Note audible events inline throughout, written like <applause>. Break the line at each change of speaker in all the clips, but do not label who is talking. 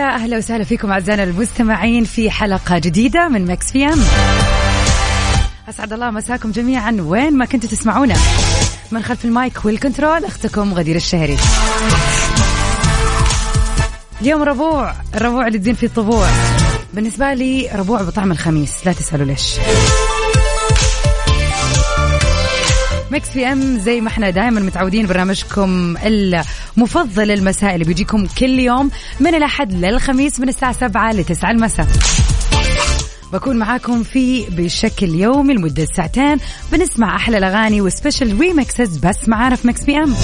ويا أهلا وسهلا فيكم أعزائنا المستمعين في حلقة جديدة من Mix PM. أسعد الله مساكم جميعا. وين ما كنتوا تسمعونا؟ من خلف ال mic وال control أختكم غدير الشهري. اليوم ربوع الربوع اللي تزين فيه الطبوع. بالنسبة لي ربوع بطعم الخميس لا تسألوا ليش. Mix PM زي ما إحنا دائما متعودين برنامجكم المفضل المساء اللي بيجيكم كل يوم من الأحد للخميس من الساعة 7 ل 9 المساء. بكون معاكم في بشكل يومي لمدة ساعتين بنسمع أحلى الأغاني و special remixes بس معانا في Mix PM.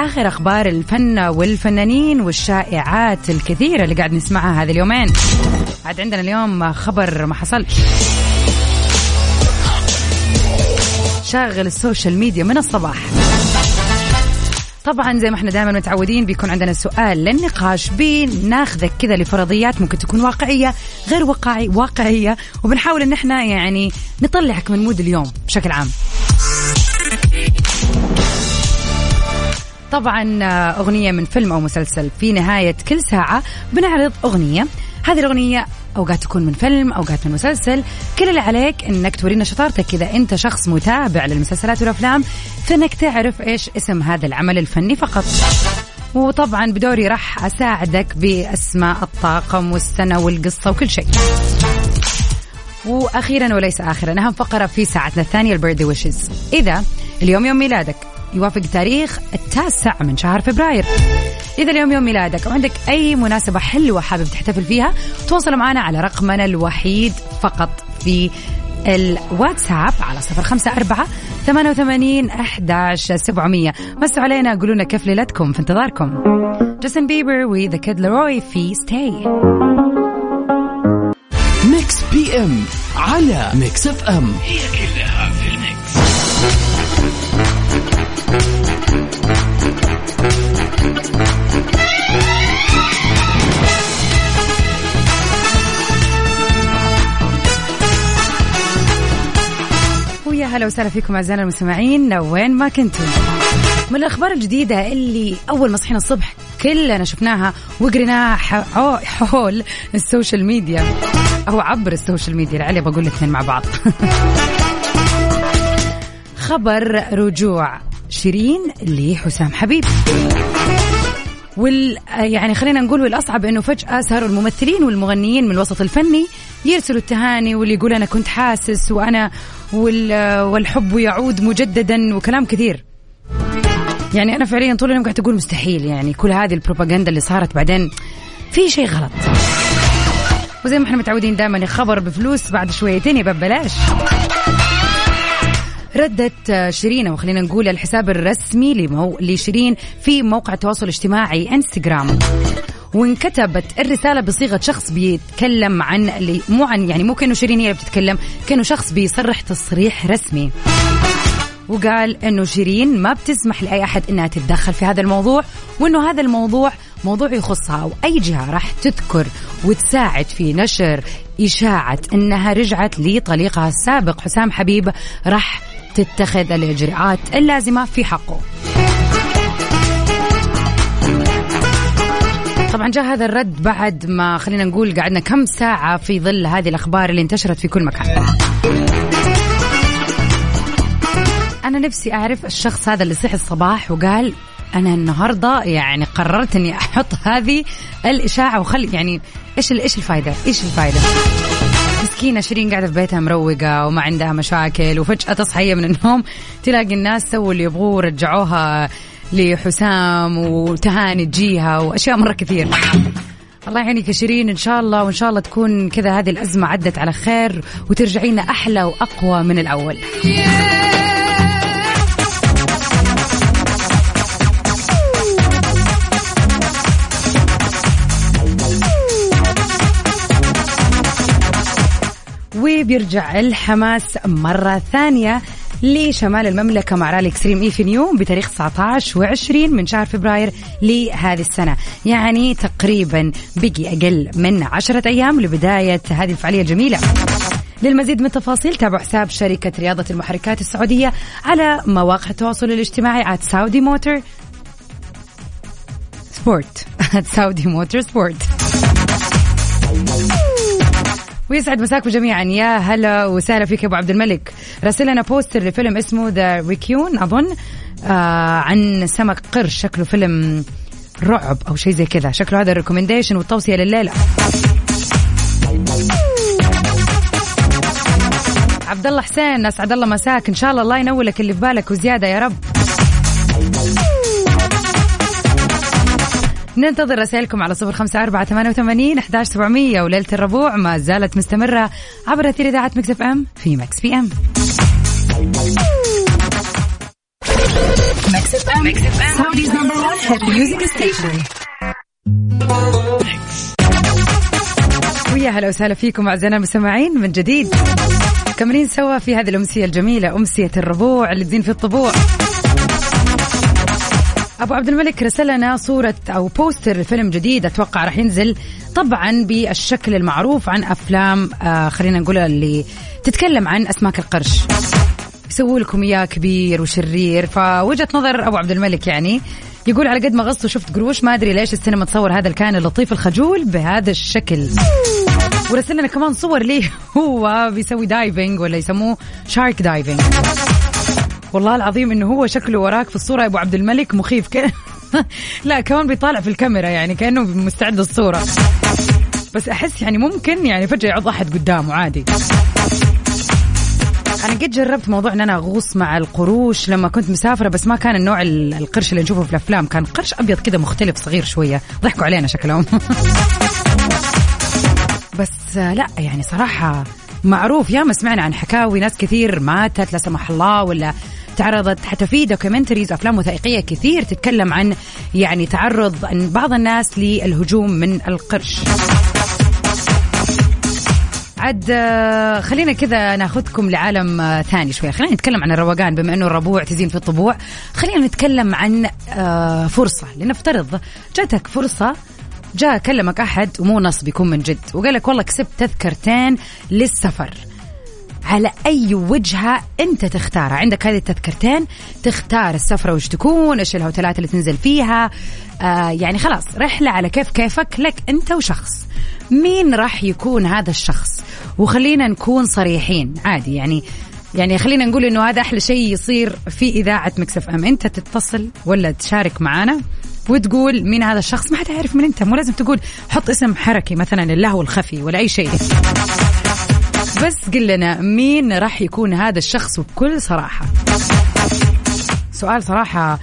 آخر أخبار الفن والفنانين والشائعات الكثيرة اللي قاعد نسمعها هذه اليومين. عاد عندنا اليوم خبر ما حصلش شاغل ال social media من الصباح. طبعا زي ما إحنا دائما متعودين بيكون عندنا سؤال للنقاش. بناخذك كذا لفرضيات ممكن تكون واقعية غير واقعي واقعية وبنحاول إن إحنا يعني نطلعك من مود اليوم بشكل عام. طبعا آه، أغنية من فيلم أو مسلسل في نهاية كل ساعة بنعرض أغنية. هذه الأغنية أوقات تكون من فيلم أوقات من مسلسل. كل اللي عليك أنك تورينا شطارتك إذا أنت شخص متابع للمسلسلات والأفلام فإنك تعرف إيش اسم هذا العمل الفني فقط. وطبعا بدوري راح أساعدك بأسماء الطاقم والسنة والقصة وكل شيء. وأخيرا وليس اخرا أهم فقرة في ساعتنا الثانية البيرثدي ويشز. إذا اليوم يوم ميلادك. يوافق تاريخ التاسع من شهر فبراير. إذا اليوم يوم ميلادك وعندك أي مناسبة حلوة حابب تحتفل فيها تواصل معنا على رقمنا الوحيد فقط في الواتساب على صفر خمسة أربعة ثمانية وثمانين أحداش سبعمية. مسوا علينا قولوا لنا كيف ليلتكم في انتظاركم. Justin Bieber و The Kid LAROI في
Stay Mix PM على Mix FM هي كلها
ويا هلا وسهلا فيكم أعزائنا المستمعين. وين ما كنتم. من الأخبار الجديدة اللي أول ما صحينا الصبح كلنا شفناها وقريناها حول ال social media. أو عبر ال social media لعلي بقول الاثنين مع بعض. <laughs> خبر رجوع. شيرين لحسام حبيب. وال يعني خلينا نقول والأصعب إنه فجأة صاروا الممثلين والمغنيين من الوسط الفني يرسلوا التهاني واللي يقول أنا كنت حاسس وأنا وال والحب يعود مجددا وكلام كثير. يعني أنا فعليا طول اليوم قاعد أقول مستحيل يعني كل هذه البروباغندا اللي صارت بعدين في شيء غلط. وزي ما إحنا متعودين دائما خبر بفلوس بعد شويتين يبقى ببلاش ردت شيرين وخلينا نقول الحساب الرسمي لمو... لشيرين في موقع التواصل الاجتماعي انستغرام وانكتبت الرسالة بصيغة شخص بيتكلم عن اللي مو عن يعني مو كأنه شيرين هي اللي بتتكلم كأنه شخص بيصرح تصريح رسمي. وقال إنه شيرين ما بتسمح لأي أحد إنها تتدخل في هذا الموضوع وإنه هذا الموضوع موضوع يخصها أو اي جهة راح تذكر وتساعد في نشر إشاعة إنها رجعت لطليقها السابق. حسام حبيب راح تتخذ الاجراءات اللازمة في حقه. طبعا جاء هذا الرد بعد ما خلينا نقول قعدنا كم ساعة في ظل هذه الأخبار اللي انتشرت في كل مكان. أنا نفسي أعرف الشخص هذا اللي صحي الصباح وقال أنا النهارده يعني قررت إني أحط هذه الإشاعة وخلي يعني إيش إيش الفائده؟ إيش الفائده؟ مسكينة شيرين قاعدة في بيتها مروقة وما عندها مشاكل وفجأة تصحى من النوم تلاقي الناس سووا اللي يبغوه رجعوها لحسام وتهاني تجيها وأشياء مرة كثير. الله يعينك يا شيرين إن شاء الله وإن شاء الله تكون كذا هذه الأزمة عدت على خير وترجعي لنا أحلى وأقوى من الأول. وبيرجع الحماس مرة ثانية لشمال المملكة مع رالي Extreme E في نيوم بتاريخ 19 و20 من شهر فبراير لهذه السنة. يعني تقريبا بقي أقل من عشرة أيام لبداية هذه الفعالية الجميلة. للمزيد من التفاصيل تابعوا حساب شركة رياضة المحركات السعودية على مواقع التواصل الاجتماعي Saudi Motorsport Saudi Motorsport ويسعد مساكم جميعا. يا هلا وسهلا فيك أبو عبد الملك. راسل لنا poster لفيلم اسمه The Requin أظن آه عن سمك قرش. شكله فيلم رعب أو شيء زي كذا. شكله هذا ال recommendation والتوصية لليلة. عبد الله حسين أسعد الله مساك. إن شاء الله الله ينور لك اللي في بالك وزيادة يا رب. ننتظر رسائلكم على صفر خمسة أربعة ثمانية وثمانين أحداش سبعمية وليلة الربوع ما زالت مستمرة عبر أثير إذاعة Mix FM في Mix PM. Mix FM. Saudi's number 1 music station ويا هلا وسهلا فيكم أعزائنا المستمعين من جديد. مكملين سوا في هذه الأمسية الجميلة أمسية الربوع اللي تزين في الطبوع. أبو عبد الملك رسل لنا صورة أو poster لفيلم جديد أتوقع راح ينزل طبعا بالشكل المعروف عن أفلام آه خلينا نقول اللي تتكلم عن أسماك القرش. يسووا لكم إياه كبير وشرير. فوجهة نظر أبو عبد الملك يعني يقول على قد ما غصت وشفت قروش ما أدري ليش السينما تصور هذا الكائن اللطيف الخجول بهذا الشكل. ورسل لنا كمان صور ليه هو بيسوي diving ولا يسموه shark diving والله العظيم إنه هو شكله وراك في الصورة يا أبو عبد الملك مخيف كده <laughs> لا كمان بيطالع في الكاميرا يعني كأنه مستعد الصورة بس أحس يعني ممكن يعني فجأة يعض أحد قدامه عادي. أنا قد جربت موضوع إن أنا أغوص مع القروش لما كنت مسافرة بس ما كان النوع القرش اللي نشوفه في الأفلام. كان قرش أبيض كده مختلف صغير شوية. ضحكوا علينا شكلهم. <laughs> بس لا يعني صراحة معروف ياما سمعنا عن حكاوي ناس كثير ماتت لا سمح الله ولا تعرضت حتى في دوكيومنتريز أفلام وثائقية كثير تتكلم عن يعني تعرض بعض الناس للهجوم من القرش. عاد آه، خلينا كذا ناخذكم لعالم آه، ثاني شوي. خلينا نتكلم عن الروقان بما إنه الربوع تزين في الطبوع. خلينا نتكلم عن آه، فرصة لنفترض جاتك فرصة جاء كلمك أحد ومو نصب يكون من جد وقال لك والله كسبت تذكرتين للسفر. على أي وجهة أنت تختارها. عندك هذه التذكرتين تختار السفرة وش تكون إيش الهوتيلات اللي تنزل فيها. آه يعني خلاص رحلة على كيف كيفك لك أنت وشخص. مين راح يكون هذا الشخص؟ وخلينا نكون صريحين. عادي يعني يعني خلينا نقول إنه هذا أحلى شيء يصير في إذاعة مكسف إم. أنت تتصل ولا تشارك معنا وتقول مين هذا الشخص؟ ما حد يعرف من أنت. مو لازم تقول حط اسم حركي مثلا اللهو الخفي ولا أي شيء. بس قل لنا مين راح يكون هذا الشخص بكل صراحة؟ سؤال صراحة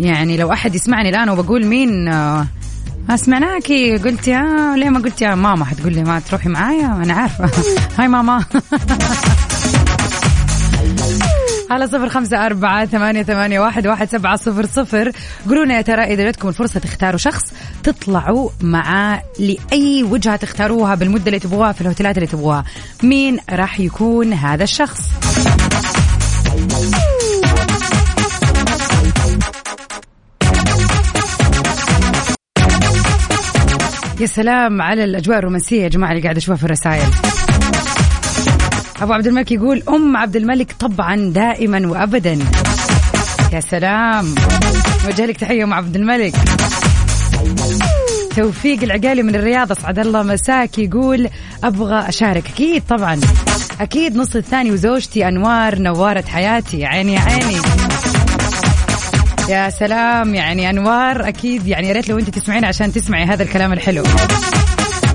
يعني لو أحد يسمعني الآن وبقول مين آه سمعناكي قلتي آه ليه ما قلتي يا ماما؟ حتقول لي ما تروحي معايا؟ أنا عارفة. <laughs> هاي ماما. <laughs> على صفر خمسة أربعة ثمانية, ثمانية واحد, واحد سبعة صفر صفر. قولونا يا ترى إذا جاتكم الفرصة تختاروا شخص تطلعوا معاه لأي وجهة تختاروها بالمدة اللي تبغوها في الهوتيلات اللي تبغوها. مين راح يكون هذا الشخص؟ يا سلام على الأجواء الرومانسية يا جماعة اللي قاعد أشوفها في الرسائل. أبو عبد الملك يقول أم عبد الملك طبعا دائما وابدا. يا سلام. وجه لك تحية أم عبد الملك. توفيق العقالي من الرياض أسعد الله مساك يقول أبغى أشارك. أكيد طبعا. أكيد نص الثاني وزوجتي أنوار نوارة حياتي. يا عيني عيني. يا سلام يعني أنوار أكيد يعني يا ريت لو أنت تسمعين عشان تسمعي هذا الكلام الحلو.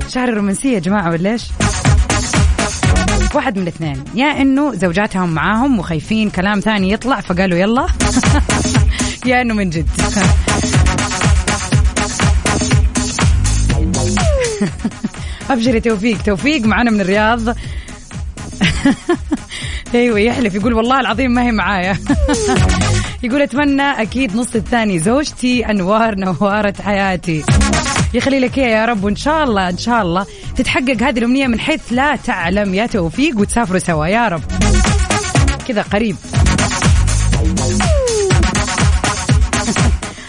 شهر الرومانسية يا جماعة ولا إيش؟ واحد من الاثنين يا إنه زوجاتهم معاهم وخايفين كلام ثاني يطلع فقالوا يلا. <laughs> يا إنه من جد. <laughs> ابشري توفيق. توفيق معنا من الرياض. <laughs> أيوه يحلف يقول والله العظيم ما هي معايا. يقول أتمنى أكيد نص الثاني زوجتي أنوار نوارة حياتي. يخلي لك إياه يا رب وإن شاء الله إن شاء الله تتحقق هذه الأمنية من حيث لا تعلم. يا توفيق وتسافروا سوا. يا رب. كذا قريب.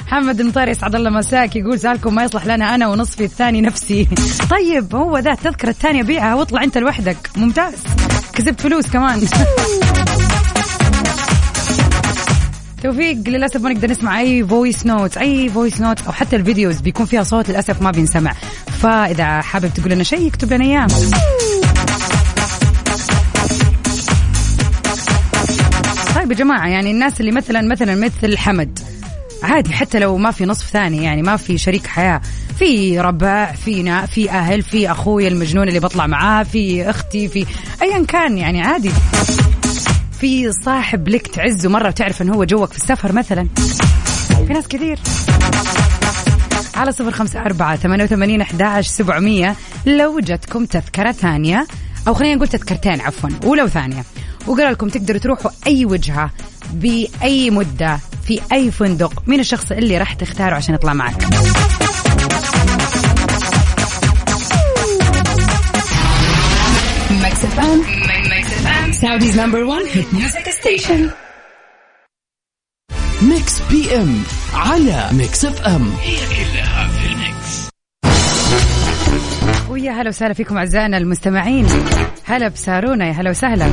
محمد المطار يسعد الله مساك يقول سالكم ما يصلح لنا أنا ونصفي الثاني نفسي. طيب هو ذا التذكرة الثانية بيعها واطلع أنت لوحدك. ممتاز. كسبت فلوس كمان. توفيق للأسف ما نقدر نسمع أي voice note أي voice note أو حتى ال videos بيكون فيها صوت للأسف ما بينسمع. فإذا حابب تقول لنا شيء اكتب لنا إياه. طيب يا جماعة يعني الناس اللي مثلا مثلا مثل حمد عادي حتى لو ما في نصف ثاني يعني ما في شريك حياة. في ربع فينا في أهل في أخوي المجنون اللي بطلع معاه في أختي في ايا كان يعني عادي. في صاحب لك تعزه مرة وتعرف إنه هو جوك في السفر مثلا. في ناس كثير. على صفر خمسة أربعة ثمانية وثمانين أحد سبعمية. لو جتكم تذكرة ثانية أو خلينا نقول تذكرتين عفوا أولى وثانية وقال لكم تقدروا تروحوا أي وجهة بأي مدة في أي فندق مين الشخص اللي راح تختاره عشان يطلع معك.
Saudi's number one hit music station.
Mix PM على Mix FM
ويا هلا وسهلا فيكم أعزائنا المستمعين. هلا بسارونا يا هلا وسهلا.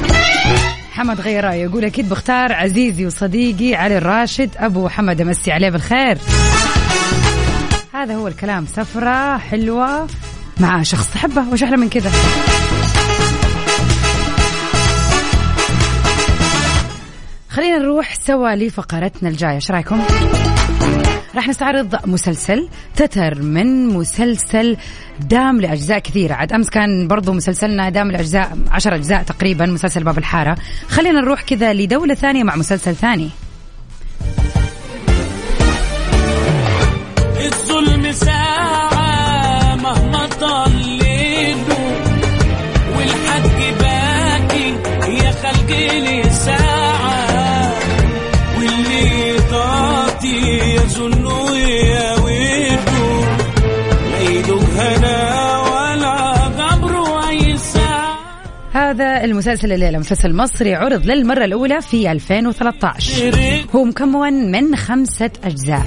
حمد غير رأيه يقول أكيد بختار عزيزي وصديقي علي الراشد أبو حمد أمسي عليه بالخير. هذا هو الكلام. سفرة حلوة مع شخص تحبه وش أحلى من كذا؟ خلينا نروح سوا لفقرتنا الجاية. إيش رأيكم؟ راح نستعرض مسلسل تتر من مسلسل دام لأجزاء كثيرة. عاد أمس كان برضو مسلسلنا دام لأجزاء عشر أجزاء تقريبا مسلسل باب الحارة. خلينا نروح كذا لدولة ثانية مع مسلسل ثاني.
الظلم ساعة.
المسلسل الليلة مسلسل مصري عرض للمرة الأولى في 2013 هو مكون من خمسة أجزاء.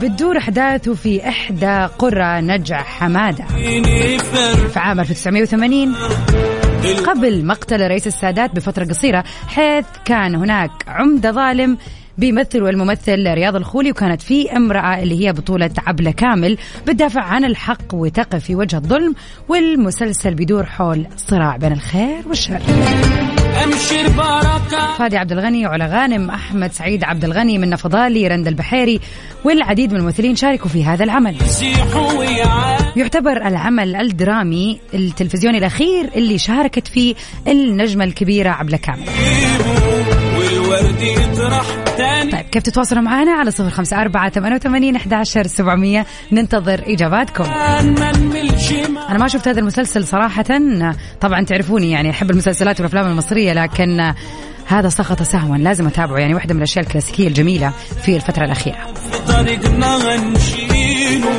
بتدور أحداثه في إحدى قرى نجع حمادة في عام 1980 قبل مقتل رئيس السادات بفترة قصيرة حيث كان هناك عمدة ظالم بيمثل الممثل رياض الخولي وكانت في امرأة اللي هي بطولة عبلة كامل بتدافع عن الحق وتقف في وجه الظلم والمسلسل بيدور حول صراع بين الخير والشر.
بركة
فادي عبد الغني علا غانم أحمد سعيد عبد الغني من فضالي رند البحيري والعديد من الممثلين شاركوا في هذا العمل. يعتبر العمل الدرامي التلفزيوني الأخير اللي شاركت فيه النجمة الكبيرة عبلة كامل.
والورد يطرح تاني.
طيب كيف تتواصلوا معنا؟ على صفر خمسة أربعة ثمانية وثمانين أحداشر سبعمية. ننتظر إجاباتكم. أنا ما شفت هذا المسلسل صراحة. طبعا تعرفوني يعني أحب المسلسلات والأفلام المصرية لكن هذا سقط سهوا. لازم أتابعه يعني واحدة من الأشياء الكلاسيكية الجميلة في الفترة الأخيرة.
طريقنا هنشيله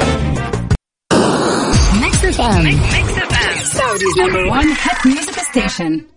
Mix FM. Mix FM. Saudi's number one hit music station.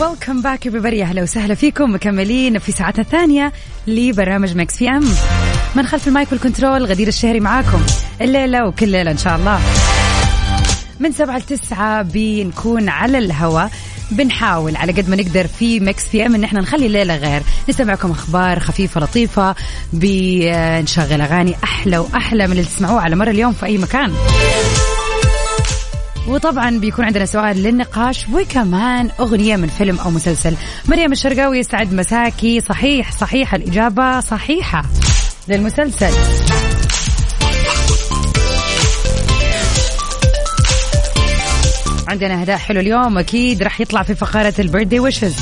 Welcome back يا أهلا وسهلا فيكم. مكملين في ساعتنا الثانية لبرنامج Mix PM من خلف ال mic وال control غدير الشهري معاكم. الليلة وكل ليلة إن شاء الله. من سبعة لتسعة بنكون على الهواء بنحاول على قد ما نقدر في Mix PM إن إحنا نخلي الليلة غير. نسمعكم أخبار خفيفة لطيفة بنشغل أغاني أحلى وأحلى من اللي تسمعوه على مر اليوم في أي مكان. وطبعا بيكون عندنا سؤال للنقاش وكمان أغنية من فيلم أو مسلسل. مريم الشرقاوي يسعد مساكي. صحيح صحيح الإجابة صحيحة. للمسلسل. عندنا هداء حلو اليوم. أكيد راح يطلع في فقرة البيرثدي ويشز.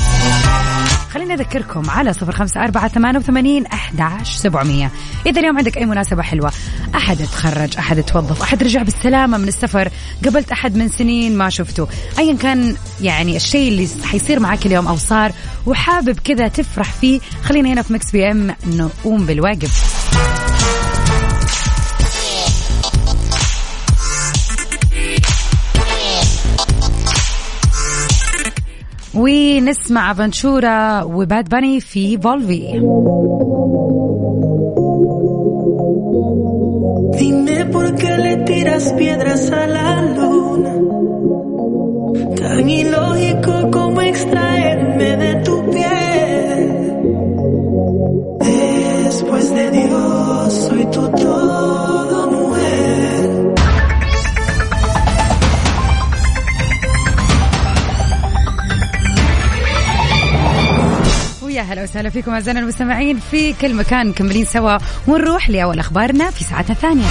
خليني أذكركم على صفر خمسة أربعة ثمانية وثمانين أحداش سبعمية. إذا اليوم عندك أي مناسبة حلوة أحد تخرج أحد توظف أحد رجع بالسلامة من السفر قبلت أحد من سنين ما شفته أيا كان يعني الشيء اللي حيصير معك اليوم أو صار وحابب كذا تفرح فيه خلينا هنا في Mix PM نقوم بالواجب. ونسمع افنتشورا وباد باني في فولفي
Dime por qué le tiras piedras a la luna.
ويا هلا وسهلا فيكم أعزائنا المستمعين في كل مكان مكملين سوا ونروح لأول أخبارنا في ساعتنا الثانية.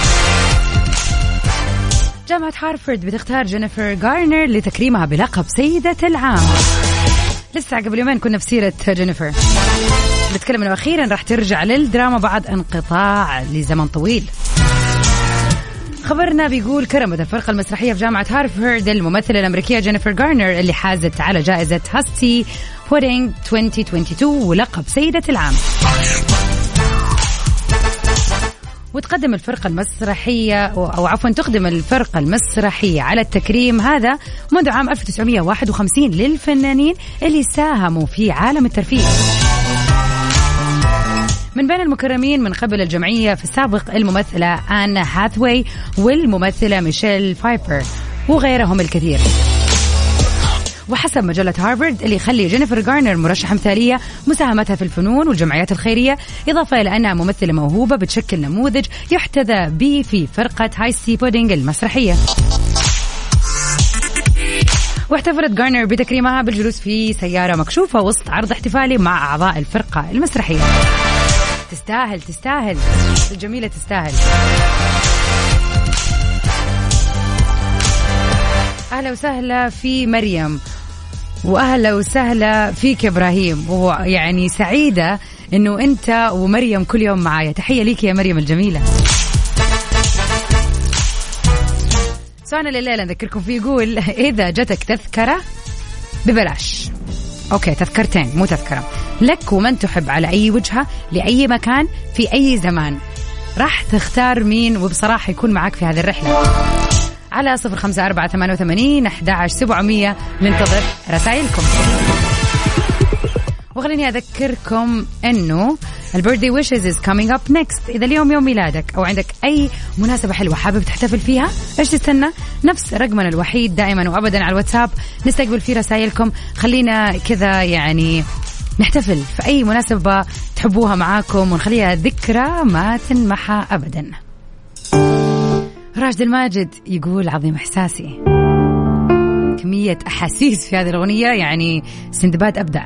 جامعة هارفرد بتختار جينيفر غارنر لتكريمها بلقب سيدة العام. لسه قبل يومين كنا في سيرة جينيفر. نتكلم إنه أخيرا راح ترجع للدراما بعد انقطاع لزمن طويل. خبرنا بيقول كرمت الفرقة المسرحية في جامعة هارفرد الممثلة الأمريكية جينيفر غارنر اللي حازت على جائزة Hasty Pudding 2022 ولقب سيدة العام. وتقدم الفرقة المسرحية أو عفوا تقدم الفرقة المسرحية على التكريم هذا منذ عام 1951 للفنانين اللي ساهموا في عالم الترفيه. من بين المكرمين من قبل الجمعية في السابق الممثلة آن هاثواي والممثلة ميشيل فايفر وغيرهم الكثير. وحسب مجلة هارفارد اللي يخلي جينيفر غارنر مرشحة مثالية مساهمتها في الفنون والجمعيات الخيرية إضافة إلى أنها ممثلة موهوبة بتشكل نموذج يحتذى به في فرقة Hasty Pudding المسرحية. واحتفلت غارنر بتكريمها بالجلوس في سيارة مكشوفة وسط عرض احتفالي مع أعضاء الفرقة المسرحية. تستاهل تستاهل. الجميلة تستاهل. أهلا وسهلا في مريم. وأهلا وسهلا فيك يا إبراهيم ويعني سعيدة إنه أنت ومريم كل يوم معايا. تحية ليك يا مريم الجميلة. سؤالنا لليلة نذكركم فيه يقول إذا جتك تذكرة ببلاش. أوكي تذكرتين مو تذكرة. لك ومن تحب على أي وجهة لأي مكان في أي زمان. راح تختار مين وبصراحة يكون معك في هذه الرحلة. على صفر خمسة أربعة ثمانية وثمانين أحد سبعمية. ننتظر رسائلكم. وخليني أذكركم أنه ال birthday wishes is coming up next إذا اليوم يوم ميلادك أو عندك أي مناسبة حلوة حابب تحتفل فيها إيش تستنى؟ نفس رقمنا الوحيد دائما وأبدا على الواتساب. نستقبل فيه رسائلكم. خلينا كذا يعني نحتفل في أي مناسبة تحبوها معاكم ونخليها ذكرى ما تنمحى أبداً. راشد الماجد يقول عظيم إحساسي. كمية أحاسيس في هذه الأغنية يعني سندباد أبدع.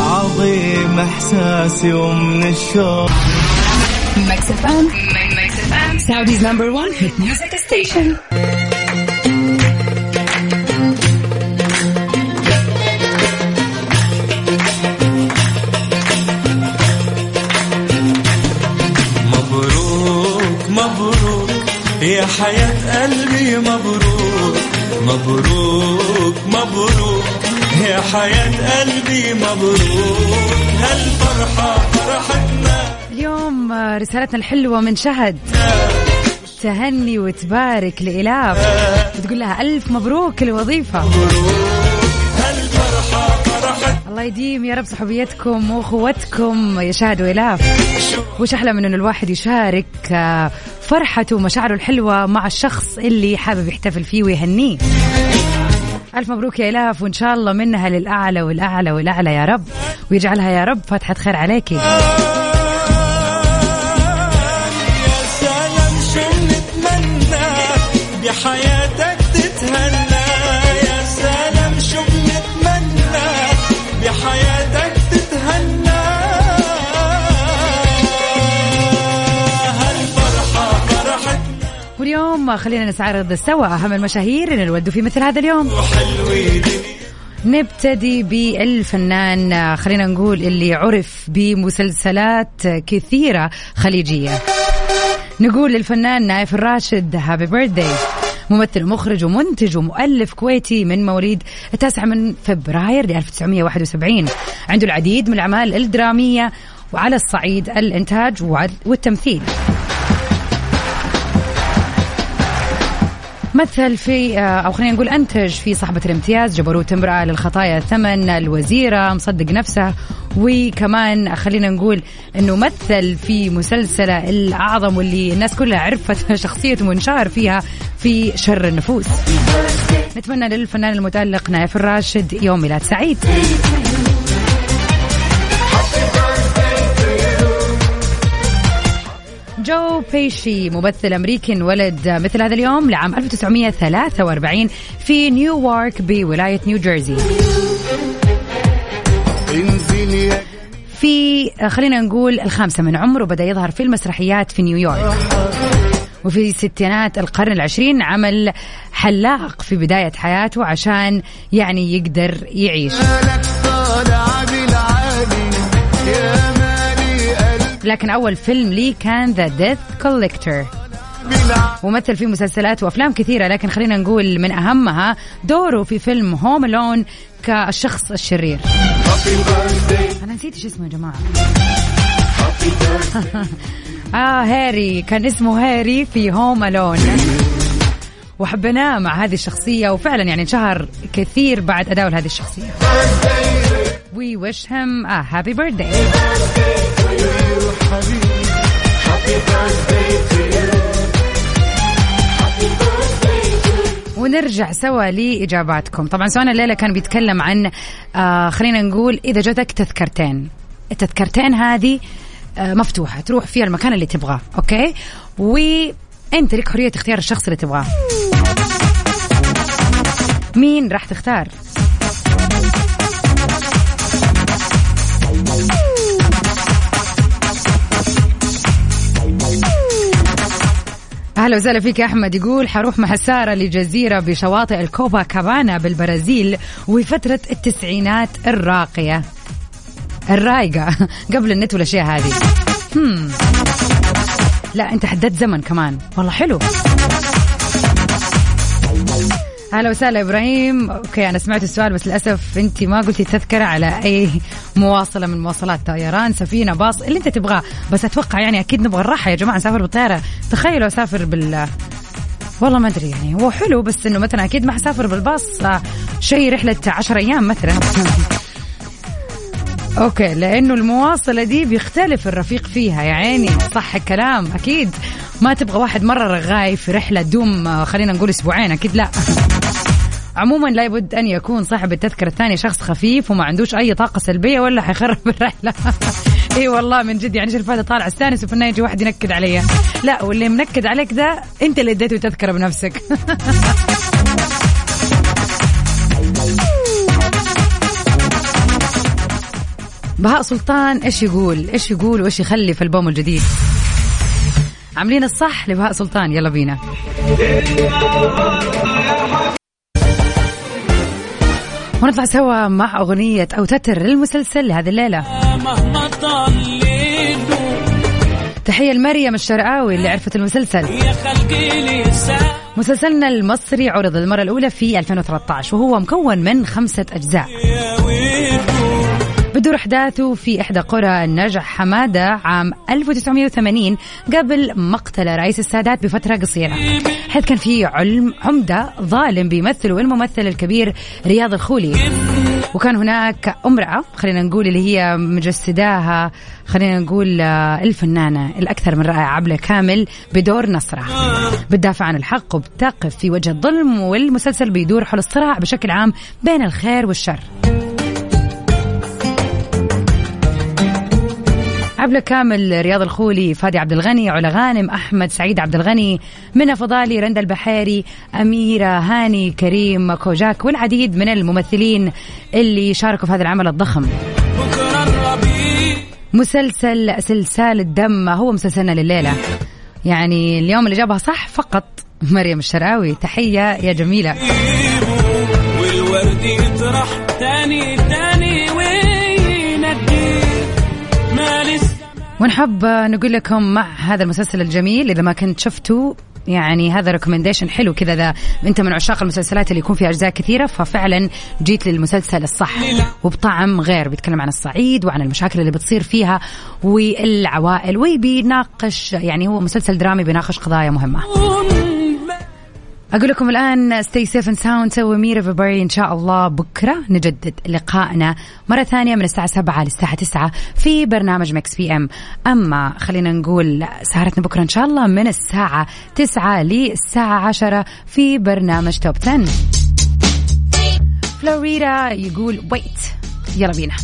عظيم إحساسي ومن الشوق.
Mix FM. Saudi's number one hit music station.
مبروك مبروك يا حياة قلبي مبروك مبروك مبروك يا حياة قلبي مبروك هالفرحة فرحتنا
رسالتنا الحلوة من شهد. تهني وتبارك لإلاف وتقول لها ألف مبروك الوظيفة. الله يديم يا رب صحوبيتكم واخوتكم يا شهد وإلاف وش أحلى من أنه الواحد يشارك آه، فرحته ومشاعره الحلوة مع الشخص اللي حابب يحتفل فيه ويهنيه. ألف مبروك يا إلاف وإن شاء الله منها للأعلى والأعلى والأعلى يا رب. ويجعلها يا رب فتحة خير عليكي.
بحياتك تتهنى. هالفرحة فرحتنا.
واليوم خلينا نستعرض سوا أهم المشاهير اللي نودوا في مثل هذا اليوم. نبتدي بالفنان خلينا نقول اللي عرف بمسلسلات كثيرة خليجية. نقول للفنان نايف الراشد happy birthday ممثل ومخرج ومنتج ومؤلف كويتي من مواليد التاسع من فبراير ل 1971 عنده العديد من الأعمال الدرامية وعلى الصعيد الإنتاج والتمثيل. مثل في آه، أو خلينا نقول أنتج في صاحبة الامتياز جبروت امرأة للخطايا ثمن الوزيرة مصدق نفسه وكمان خلينا نقول إنه مثل في مسلسلة الأعظم واللي الناس كلها عرفت <laughs> شخصيته وانشهر فيها في شر النفوس. نتمنى للفنان المتألق نايف الراشد يوم ميلاد سعيد. جو بيشي ممثل أمريكي ولد مثل هذا اليوم لعام 1943 في نيويورك بولاية نيو جيرسي. في خلينا نقول الخامسة من عمره بدأ يظهر في المسرحيات في نيويورك. وفي ستينات القرن العشرين عمل حلاق في بداية حياته عشان يعني يقدر يعيش. لكن أول فيلم لي كان The Death Collector ومثل في مسلسلات وأفلام كثيرة لكن خلينا نقول من أهمها دوره في فيلم Home Alone كالشخص الشرير. أنا نسيت إيش اسمه يا جماعة. <laughs> آه هاري. كان اسمه هاري في Home Alone وحبيناه مع هذه الشخصية وفعلا يعني انشهر كثير بعد أداء هذه الشخصية. We wish him a happy birthday. ونرجع سوا لإجاباتكم. طبعا سؤالنا الليلة كان بيتكلم عن آه خلينا نقول إذا جاتك تذكرتين. التذكرتين هذه آه مفتوحة تروح فيها المكان اللي تبغاه أوكي؟ وأنت لك حرية اختيار الشخص اللي تبغاه. مين راح تختار؟ أهلا وسهلا فيك يا أحمد. يقول حروح مع سارة لجزيرة بشواطئ الكوبا كابانا بالبرازيل وفتره التسعينات الراقية. الرايقة. <laughs> قبل النت والأشياء هذه. هم. لا أنت حددت زمن كمان. والله حلو. أهلا وسهلا إبراهيم. okay أنا سمعت السؤال بس للأسف أنت ما قلتي تذكرة على أي مواصلة من مواصلات طيران سفينة باص اللي أنت تبغاه. بس أتوقع يعني أكيد نبغى الراحة يا جماعة نسافر بالطيارة. تخيلوا أسافر بال والله ما أدري يعني. هو حلو بس إنه مثلا أكيد ما حسافر بالباص آه، شيء رحلة 10 أيام مثلا. <laughs> okay لأنه المواصلة دي بيختلف الرفيق فيها يا عيني. صح الكلام أكيد. ما تبغى واحد مرة رغاي في رحلة دوم آه، خلينا نقول أسبوعين أكيد لا. عموما لابد أن يكون صاحب التذكرة الثانية شخص خفيف وما عندوش أي طاقة سلبية ولا حيخرب <laughs> الرحلة. إي والله من جد يعني إيش الفائده طالع استانس وفي النهاية يجي واحد ينكد علي. لا واللي منكد عليك ده أنت اللي اديته تذكرة بنفسك. <laughs> بهاء سلطان إيش يقول؟ إيش يقول وإيش يخلي في البوم الجديد؟ عاملين الصح لبهاء سلطان يلا بينا. ونطلع سوا مع أغنية أو تتر للمسلسل لهذه الليلة. تحية لمريم الشرقاوي اللي عرفت المسلسل. مسلسلنا المصري عرض للمرة الأولى في 2013 وهو مكون من خمسة أجزاء. بدور أحداثه في إحدى قرى النجع حمادة عام 1980 قبل مقتل رئيس السادات بفترة قصيرة. حيث كان في علم عمدة ظالم بيمثله الممثل الكبير رياض الخولي. وكان هناك أمرأة خلينا نقول اللي هي مجسداها خلينا نقول آه، الفنانة الأكثر من رائعة عبلة كامل بدور نصرة. بتدافع عن الحق وبتقف في وجه الظلم والمسلسل بيدور حول الصراع بشكل عام بين الخير والشر. عبلة كامل رياض الخولي فادي عبد الغني علا غانم أحمد سعيد عبد الغني منى فضالي رندا البحيري أميرة هاني كريم كوجاك والعديد من الممثلين اللي شاركوا في هذا العمل الضخم. مسلسل سلسال الدم هو مسلسلنا لليلة؟ يعني اليوم اللي جابها صح فقط مريم الشراوي. تحية يا جميلة.
والورد يطرح تاني تاني.
ونحب نقول لكم مع هذا المسلسل الجميل إذا ما كنت شفتوا يعني هذا recommendation حلو كذا إذا أنت من عشاق المسلسلات اللي يكون فيها أجزاء كثيرة ففعلا جيت للمسلسل الصح. وبطعم غير بيتكلم عن الصعيد وعن المشاكل اللي بتصير فيها والعوائل وبيناقش يعني هو مسلسل درامي بيناقش قضايا مهمة. أقول لكم الآن ستي سيف اند ساوند سوي ميرا فيبري إن شاء الله. بكرة نجدد لقائنا مرة ثانية من الساعة 7 للساعة 9 في برنامج مكس بي ام أما خلينا نقول سهرتنا بكرة إن شاء الله من الساعة 9 للساعة 10 في برنامج توب 10 فلوريدا يقول ويت يلا بينا.